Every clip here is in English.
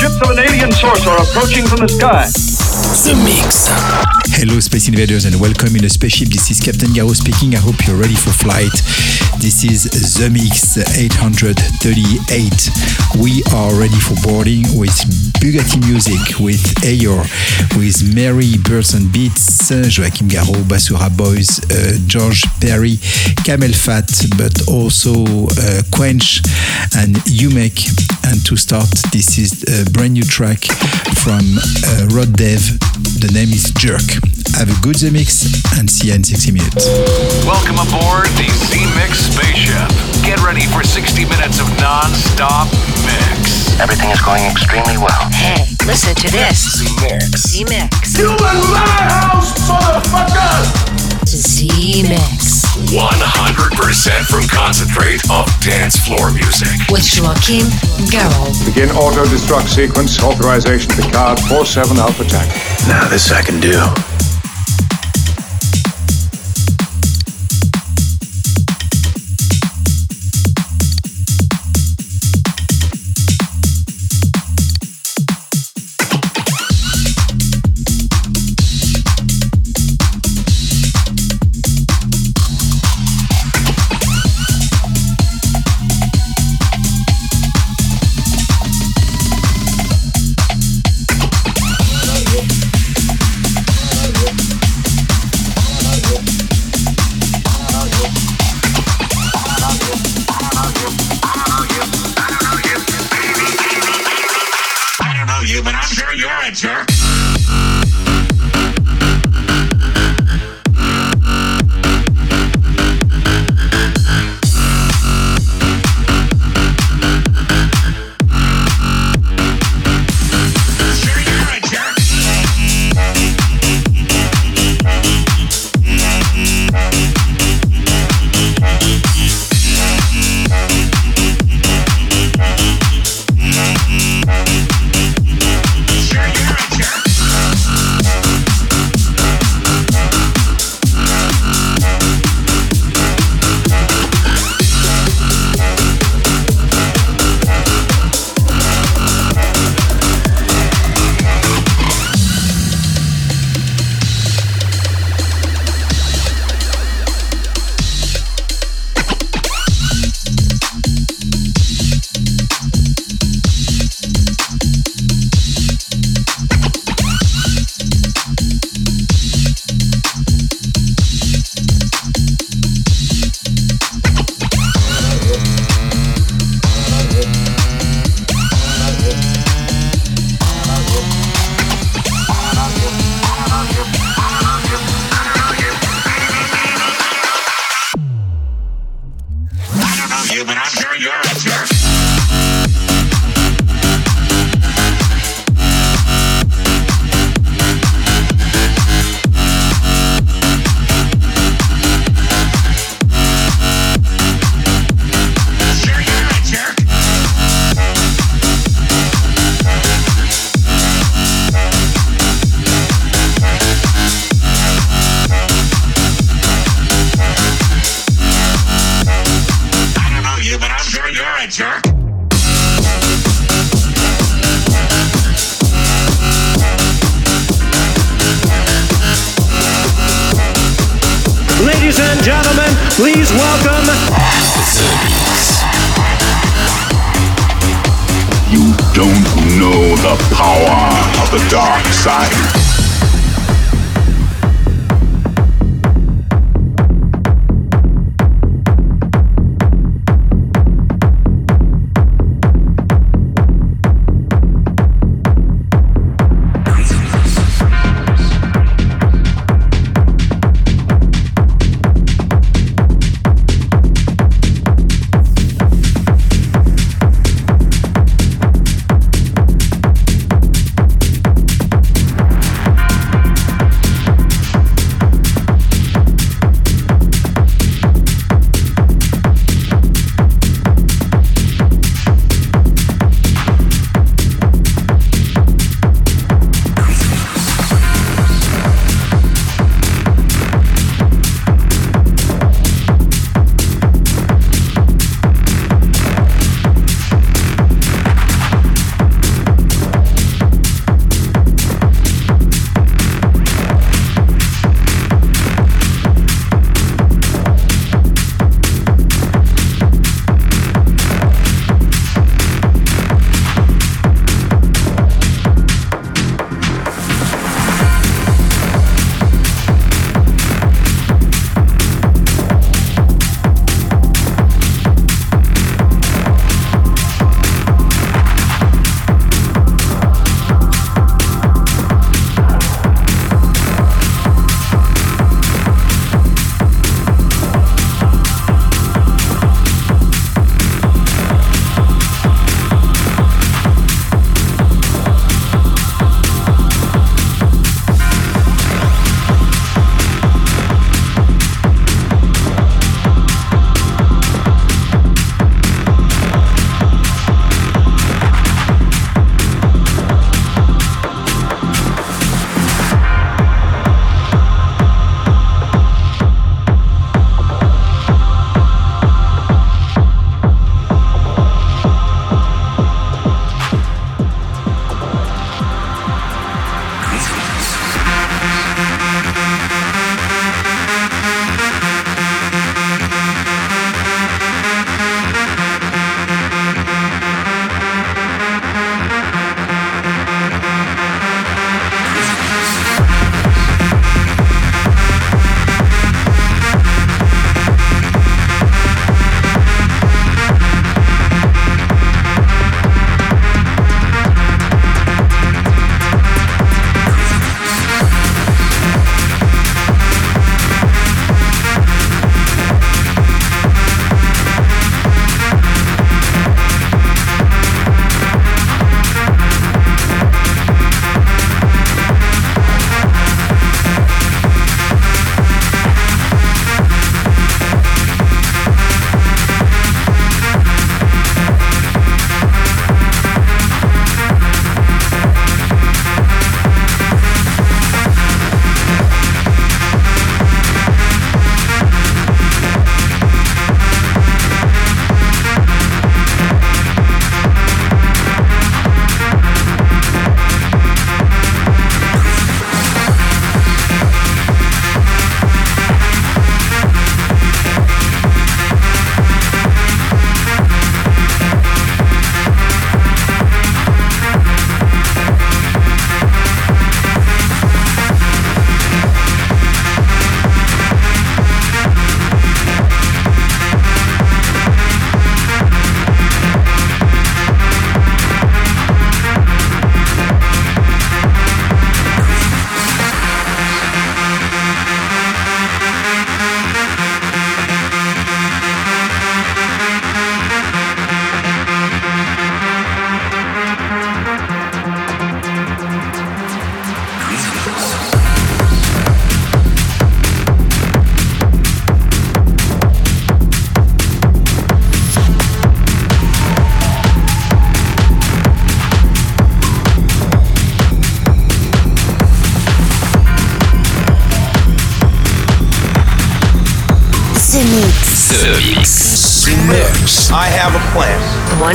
Ships of an alien source are approaching from the sky. The Mix. Hello, Space Invaders, and welcome in a spaceship. This is Captain Garraud speaking. I hope you're ready for flight. This is Zemixx 838. We are ready for boarding with Bugatti Music, with Ayor, with Mary Burton Beats, Joachim Garraud, Basura Boys, uh, George Perry, CamelPhat, but also uh, Quench and Umek. And to start, this is a brand new track from uh, Rod Dev. The name is Jerk. Have a good Zemixx and see you in 60 minutes. Welcome aboard the Zemixx spaceship. Get ready for 60 minutes of non-stop mix. Everything is going extremely well. Hey, listen to this. The Mix. Zemixx. You in my house, motherfucker! Zemixx. 100% from concentrate of dance floor music. With Joachim Garraud. Begin auto-destruct sequence. Authorization Picard 47 Alpha Tank. Now this I can do.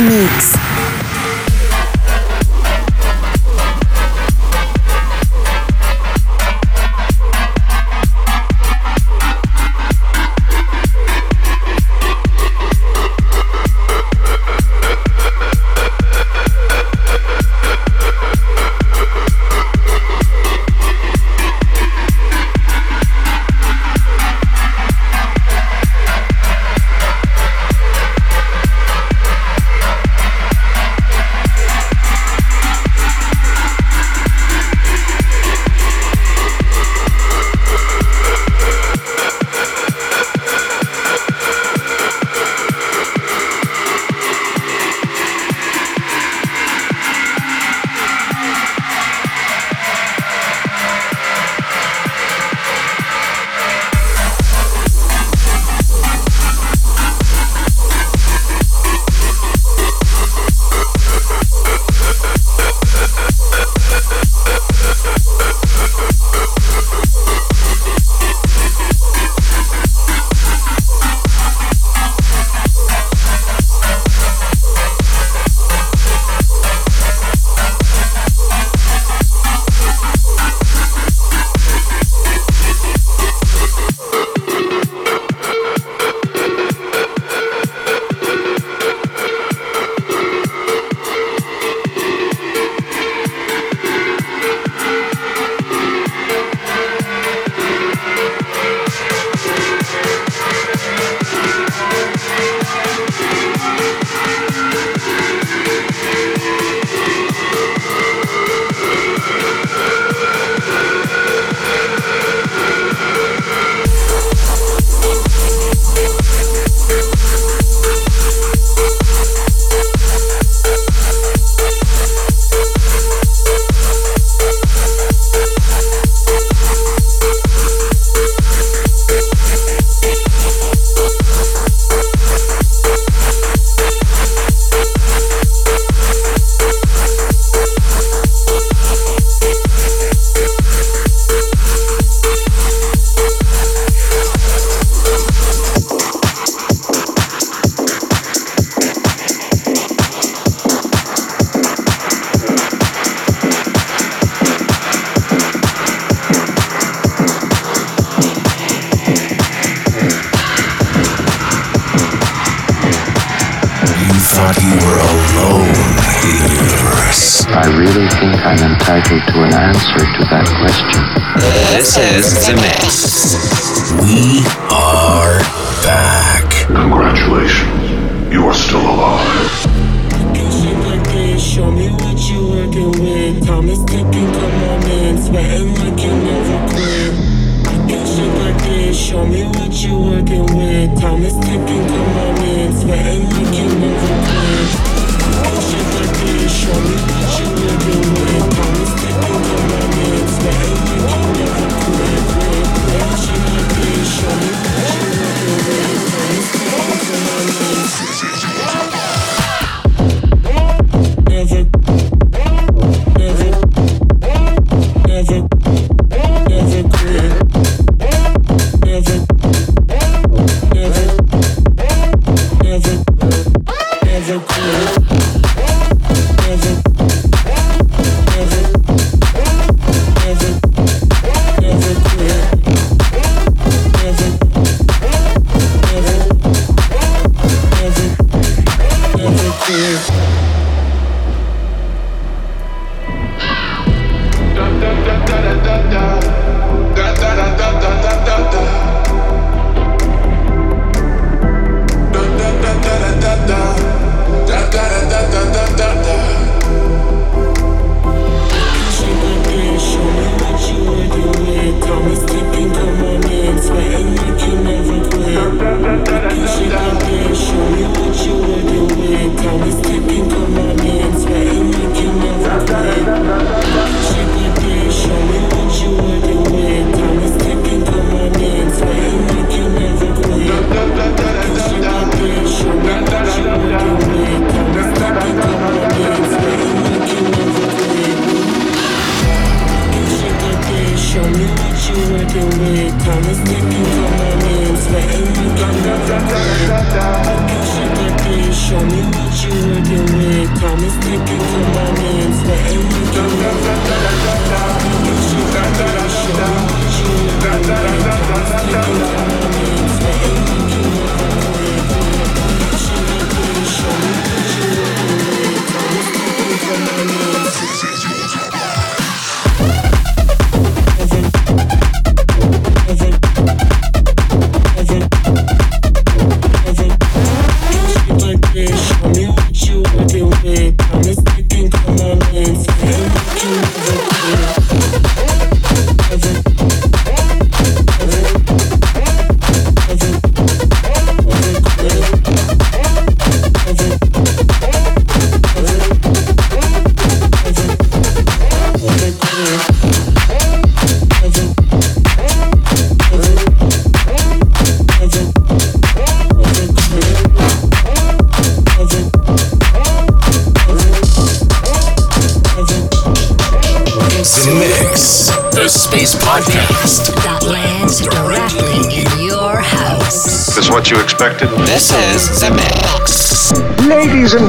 Mix.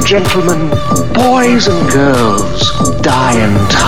Gentlemen, boys and girls, die times here.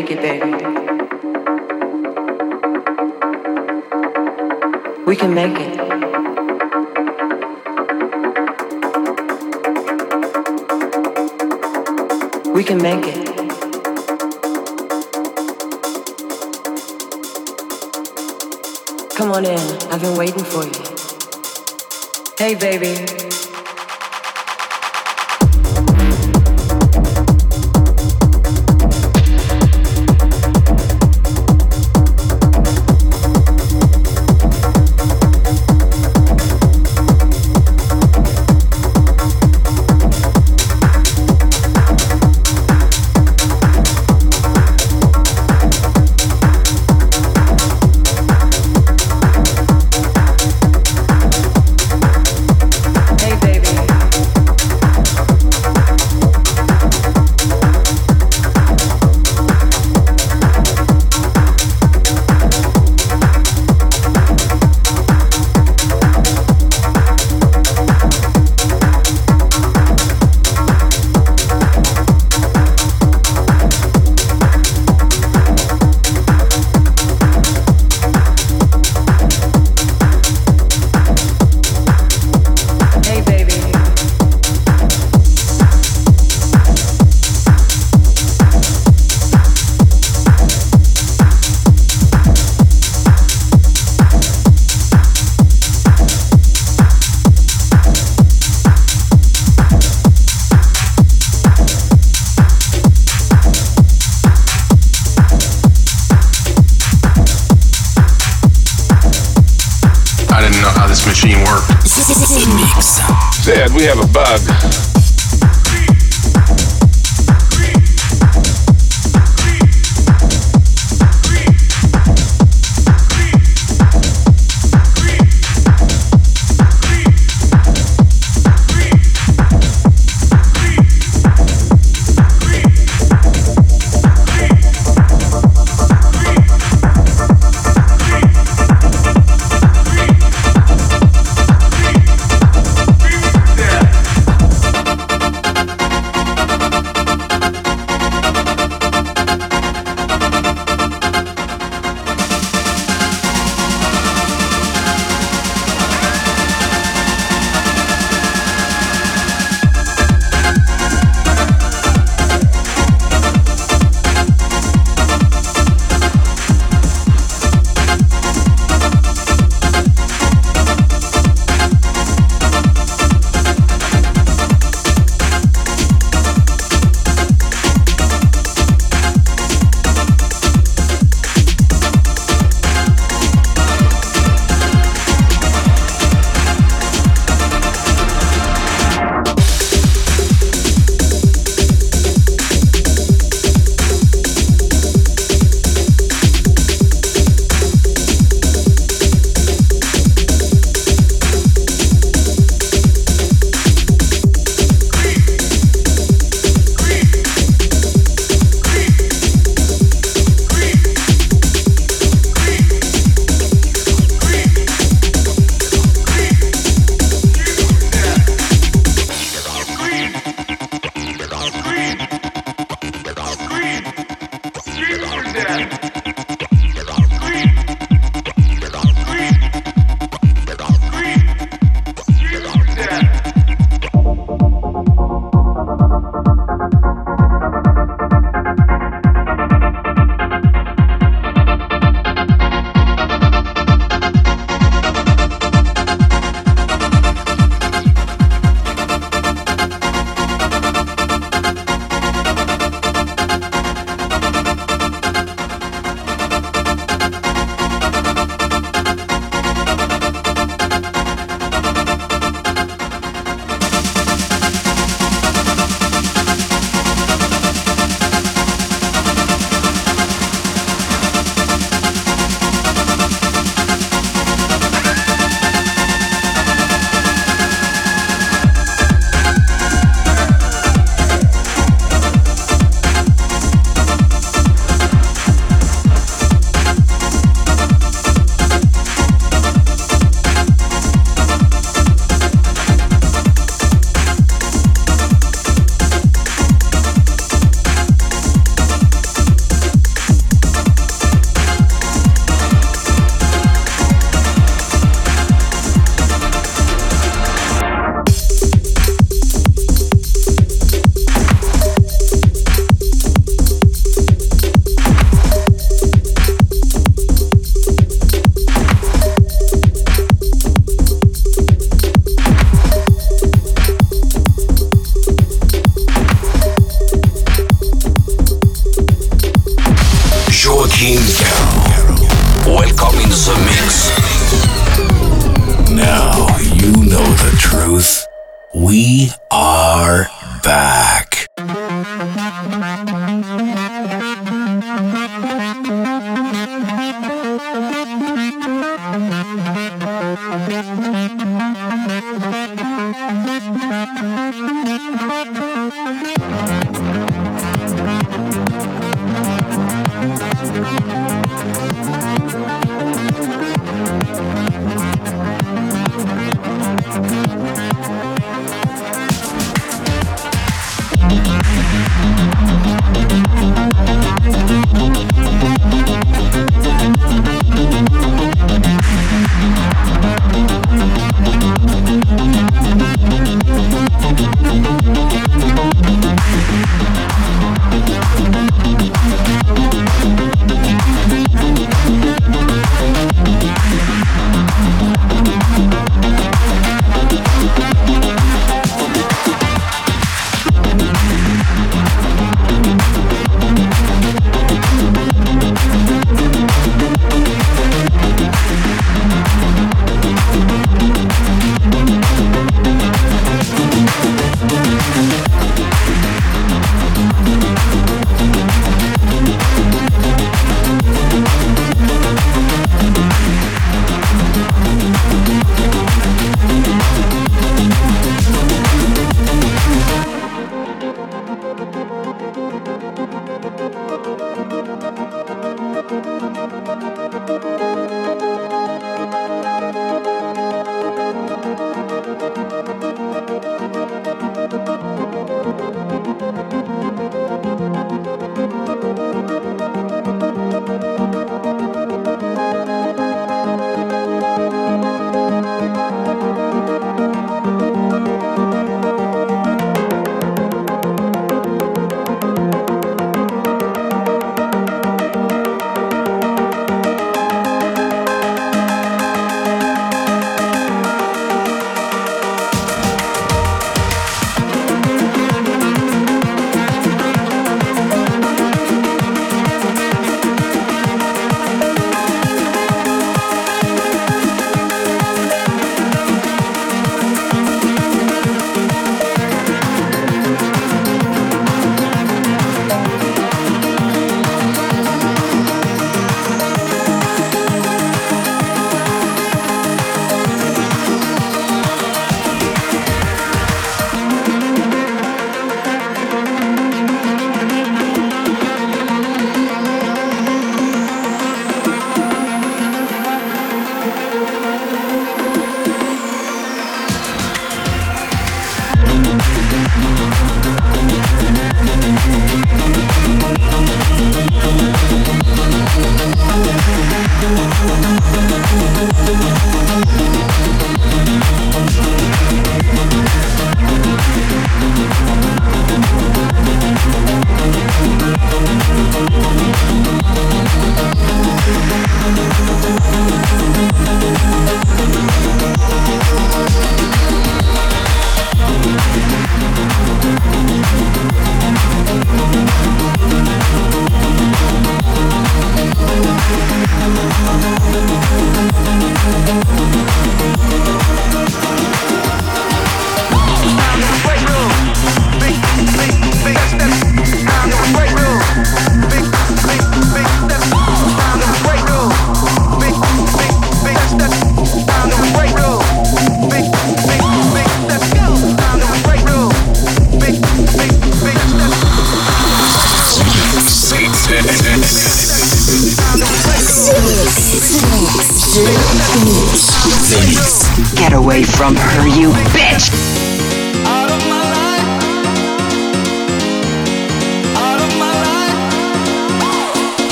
Make it, baby. We can make it. We can make it. Come on in. I've been waiting for you. Hey, baby.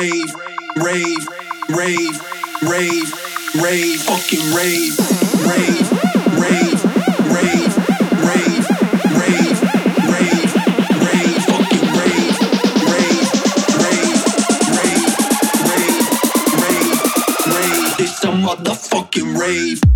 rave, rave, rave, rave, rave, fucking rave, rave, rave, rave, rave, rave, rave, rave, fucking rave, rave, rave, rave, rave, rave, rave. A motherfucking rave.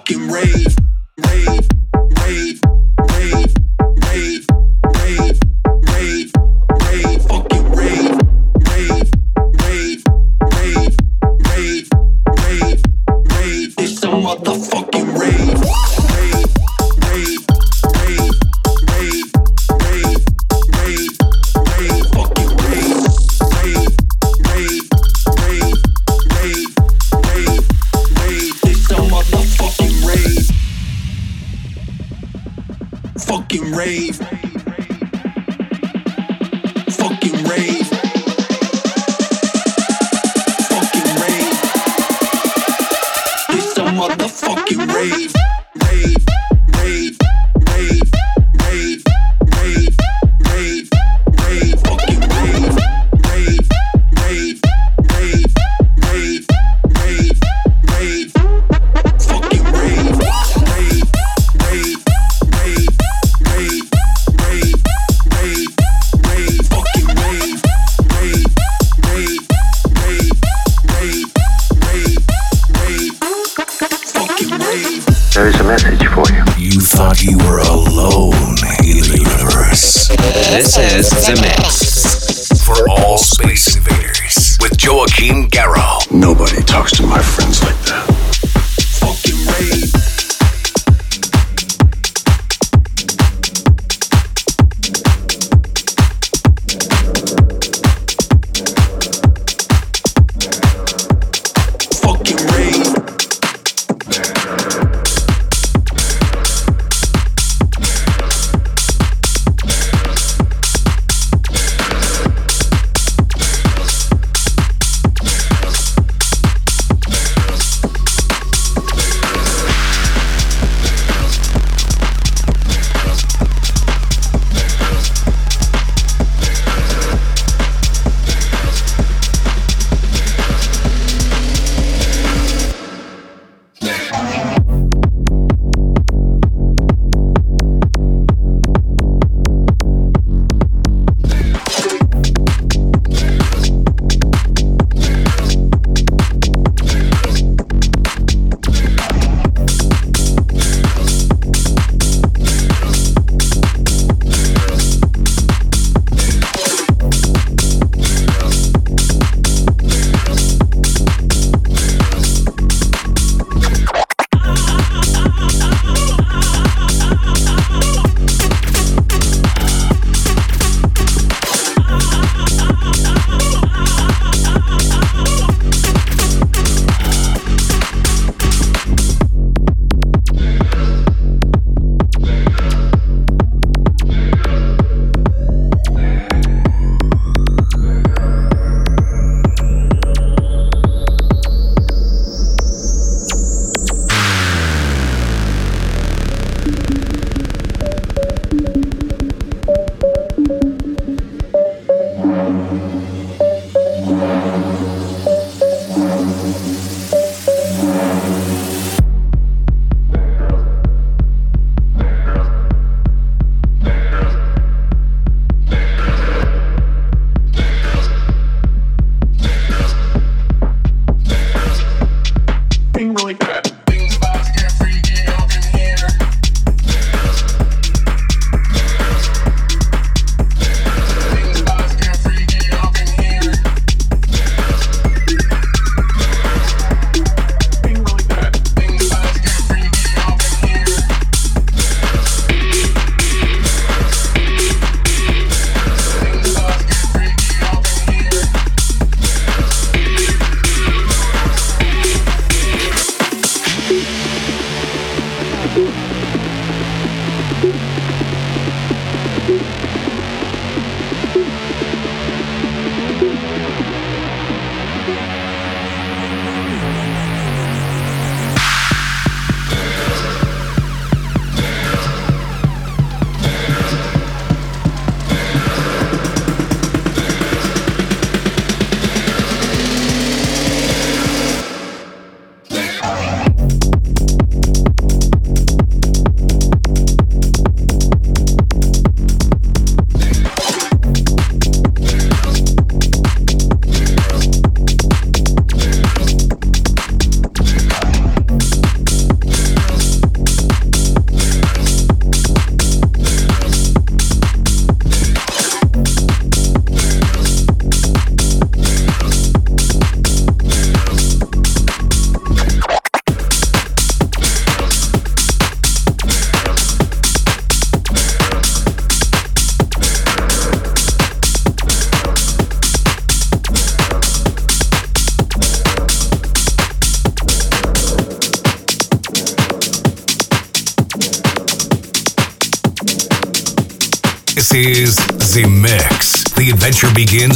fucking rave, rave.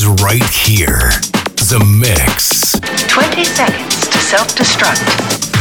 Right here. The Mix. 20 seconds to self destruct.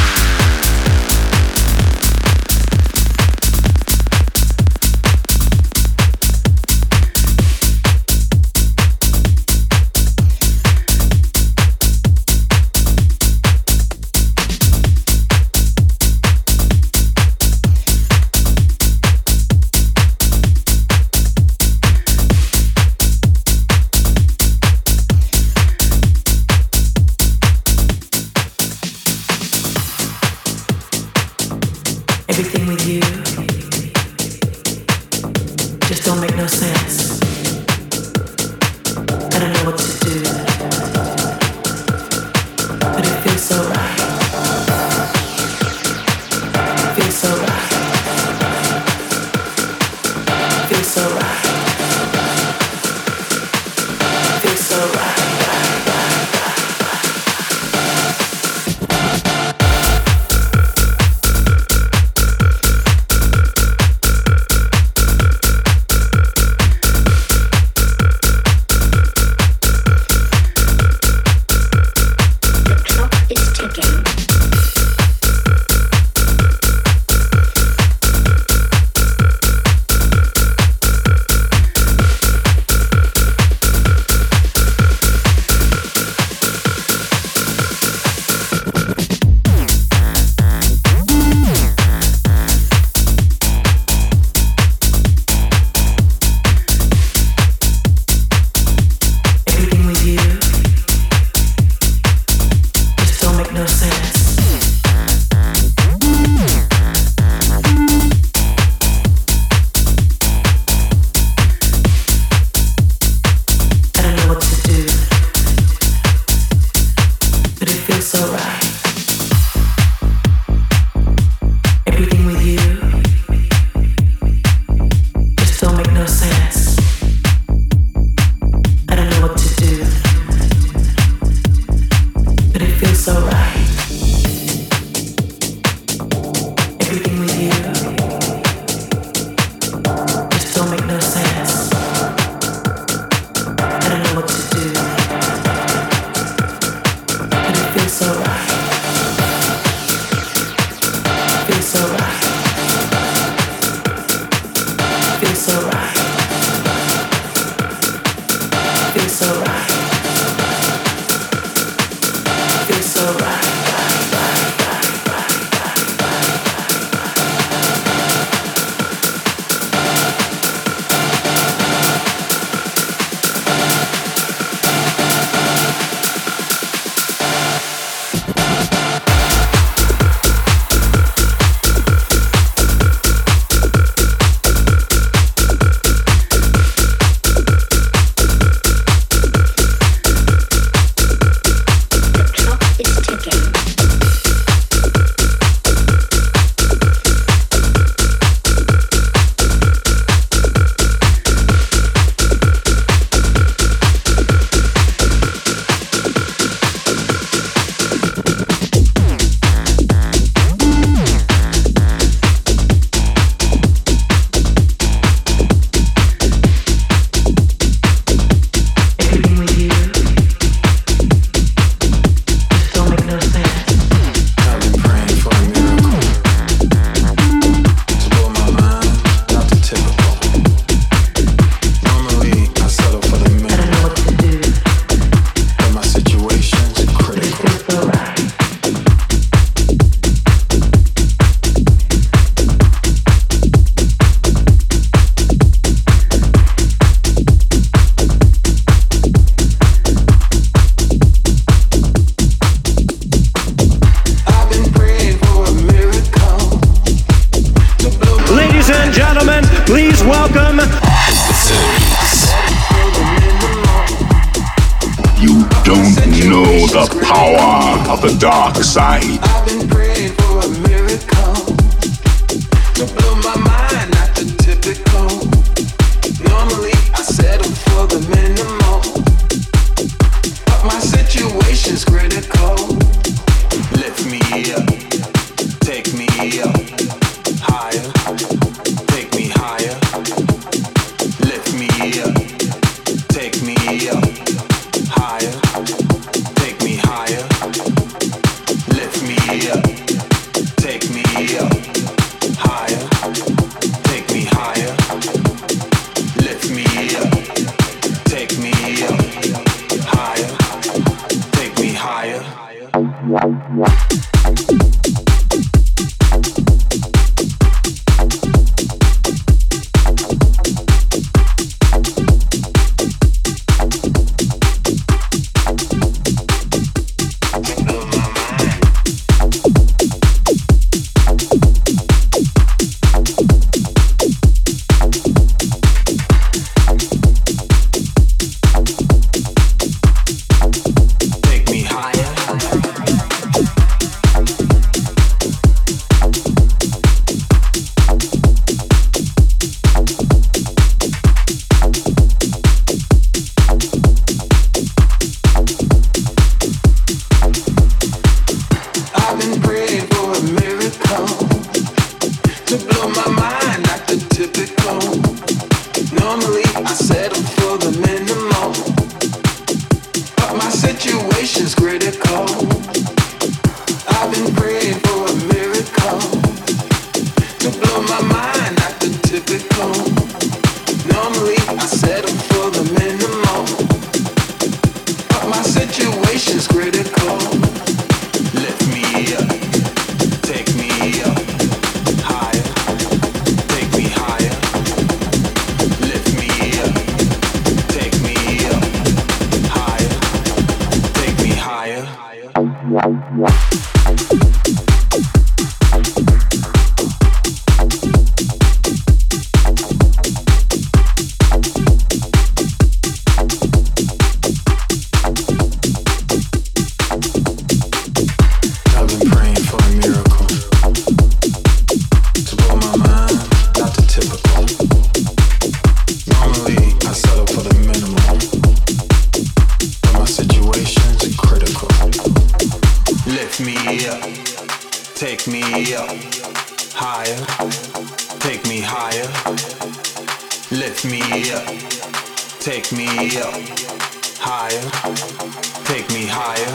Higher, take me higher.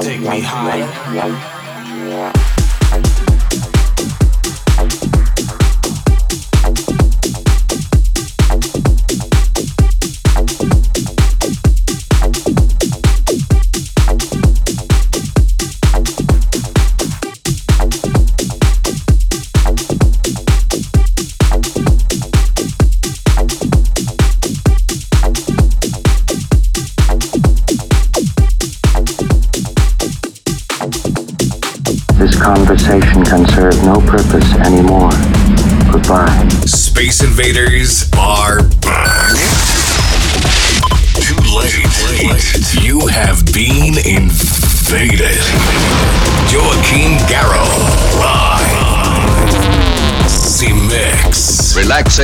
Take me higher.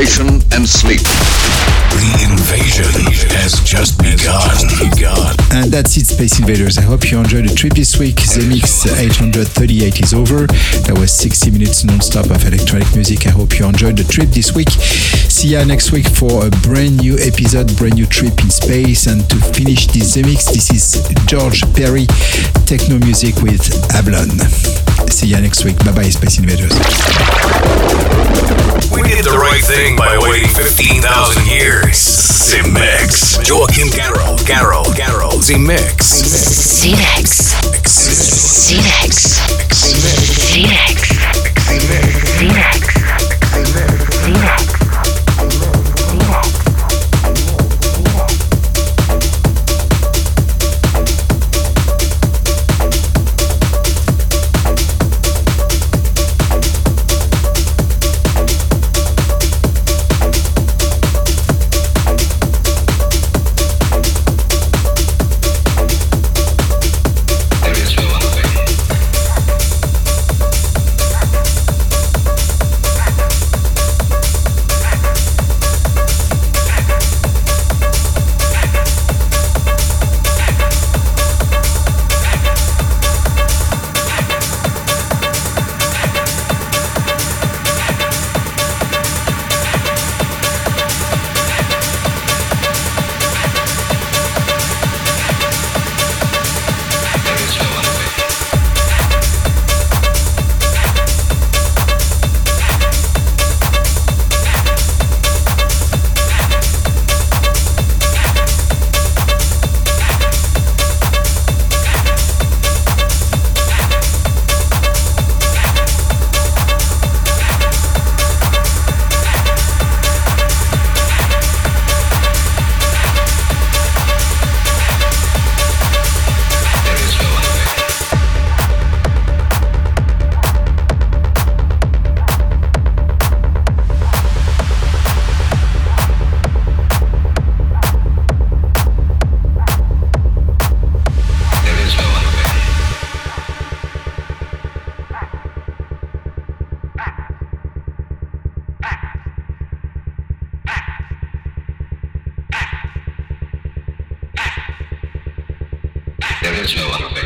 Relaxation and sleep. The invasion has just begun. And that's it, Space Invaders. I hope you enjoyed the trip this week. The Mix 838 is over. That was 60 minutes non-stop of electronic music. I hope you enjoyed the trip this week. See ya next week for a brand new episode, brand new trip in space. And to finish this The Mix, this is George Perry, techno music with Ablon. See ya next week. Bye bye, Space Invaders. We did the right thing by waiting 15,000 years. Zemixx. Joachim Garraud, Garraud, Garraud. Zemixx. Zemixx. Zemixx. There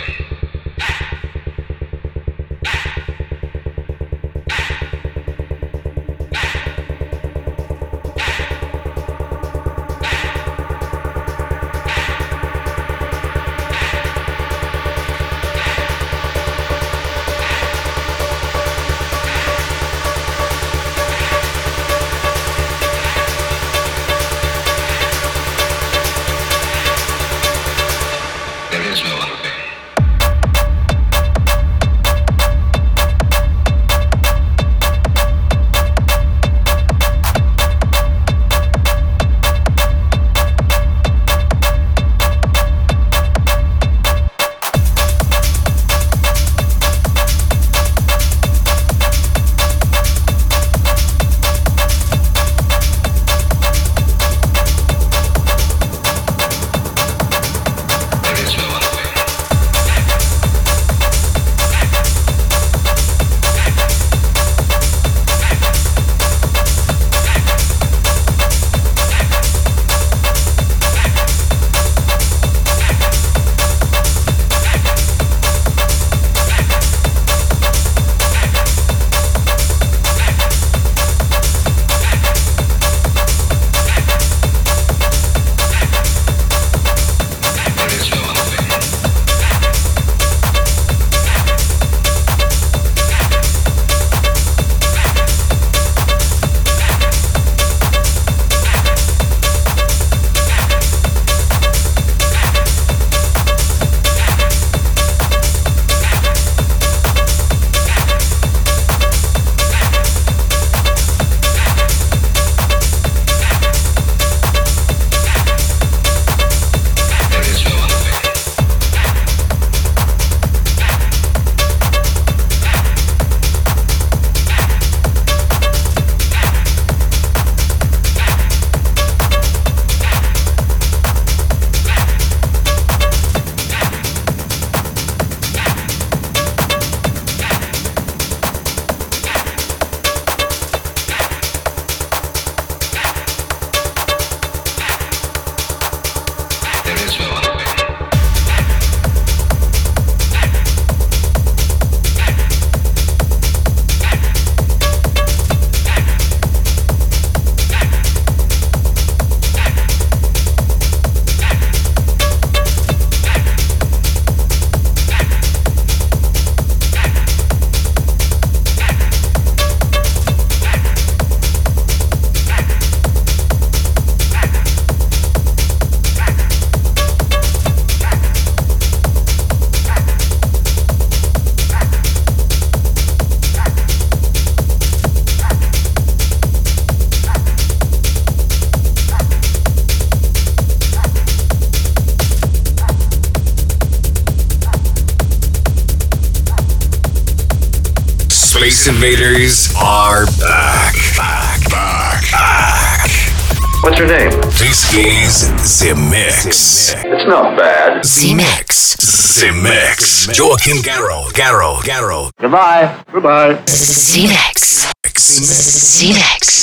is The Mix. It's not bad. The Mix. The Mix. Joachim Garraud. Garraud. Garraud. Goodbye. Goodbye. Zemixx. Zemixx.